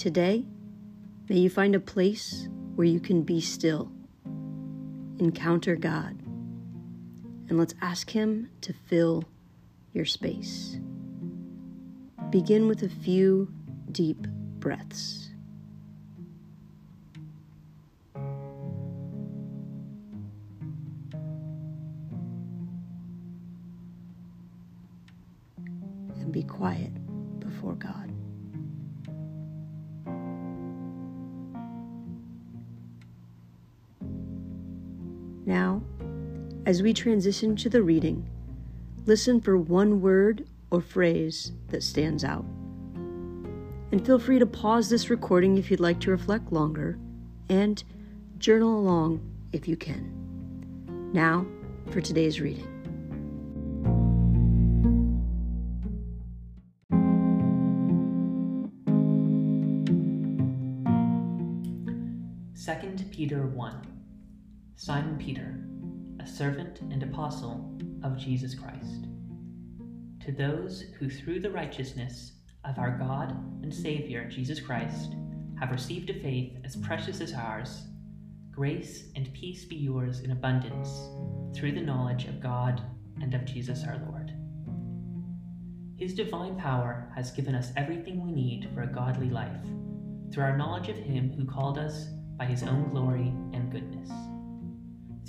Today, may you find a place where you can be still, encounter God, and let's ask Him to fill your space. Begin with a few deep breaths. And be quiet before God. Now, as we transition to the reading, listen for one word or phrase that stands out. And feel free to pause this recording if you'd like to reflect longer and journal along if you can. Now, for today's reading. Second Peter 1 Simon Peter, a servant and apostle of Jesus Christ. To those who through the righteousness of our God and Savior Jesus Christ have received a faith as precious as ours, grace and peace be yours in abundance through the knowledge of God and of Jesus our Lord. His divine power has given us everything we need for a godly life through our knowledge of Him who called us by His own glory and goodness.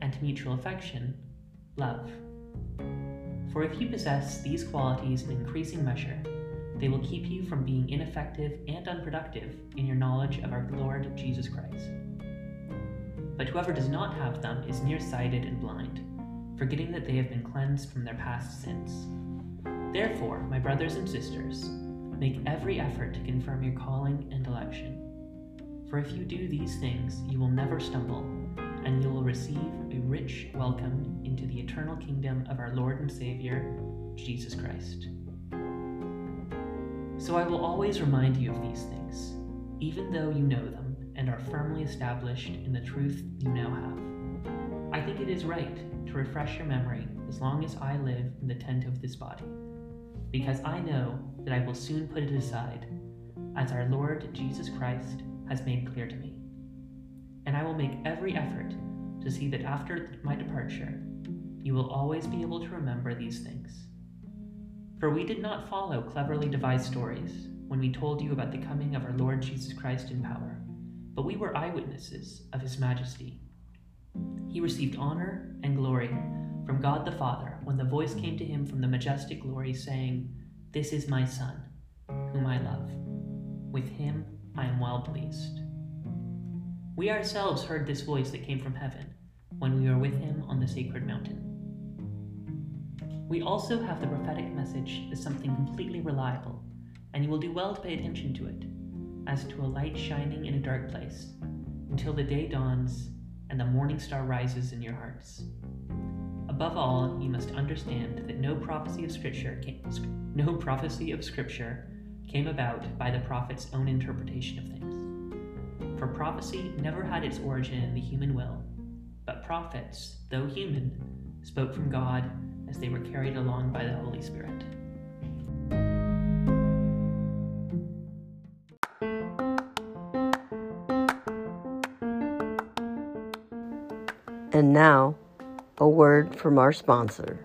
and mutual affection, love. For if you possess these qualities in increasing measure, they will keep you from being ineffective and unproductive in your knowledge of our Lord Jesus Christ. But whoever does not have them is nearsighted and blind, forgetting that they have been cleansed from their past sins. Therefore, my brothers and sisters, make every effort to confirm your calling and election. For if you do these things, you will never stumble and you will receive a rich welcome into the eternal kingdom of our Lord and Savior, Jesus Christ. So I will always remind you of these things, even though you know them and are firmly established in the truth you now have. I think it is right to refresh your memory as long as I live in the tent of this body, because I know that I will soon put it aside, as our Lord Jesus Christ has made clear to me and I will make every effort to see that after my departure, you will always be able to remember these things. For we did not follow cleverly devised stories when we told you about the coming of our Lord Jesus Christ in power, but we were eyewitnesses of his majesty. He received honor and glory from God the Father when the voice came to him from the majestic glory, saying, This is my Son, whom I love. With him I am well pleased. We ourselves heard this voice that came from heaven when we were with him on the sacred mountain. We also have the prophetic message as something completely reliable, and you will do well to pay attention to it, as to a light shining in a dark place, until the day dawns and the morning star rises in your hearts. Above all, you must understand that no prophecy of Scripture came, no prophecy of Scripture came about by the prophet's own interpretation of things. For prophecy never had its origin in the human will, but prophets, though human, spoke from God as they were carried along by the Holy Spirit. And now, a word from our sponsor.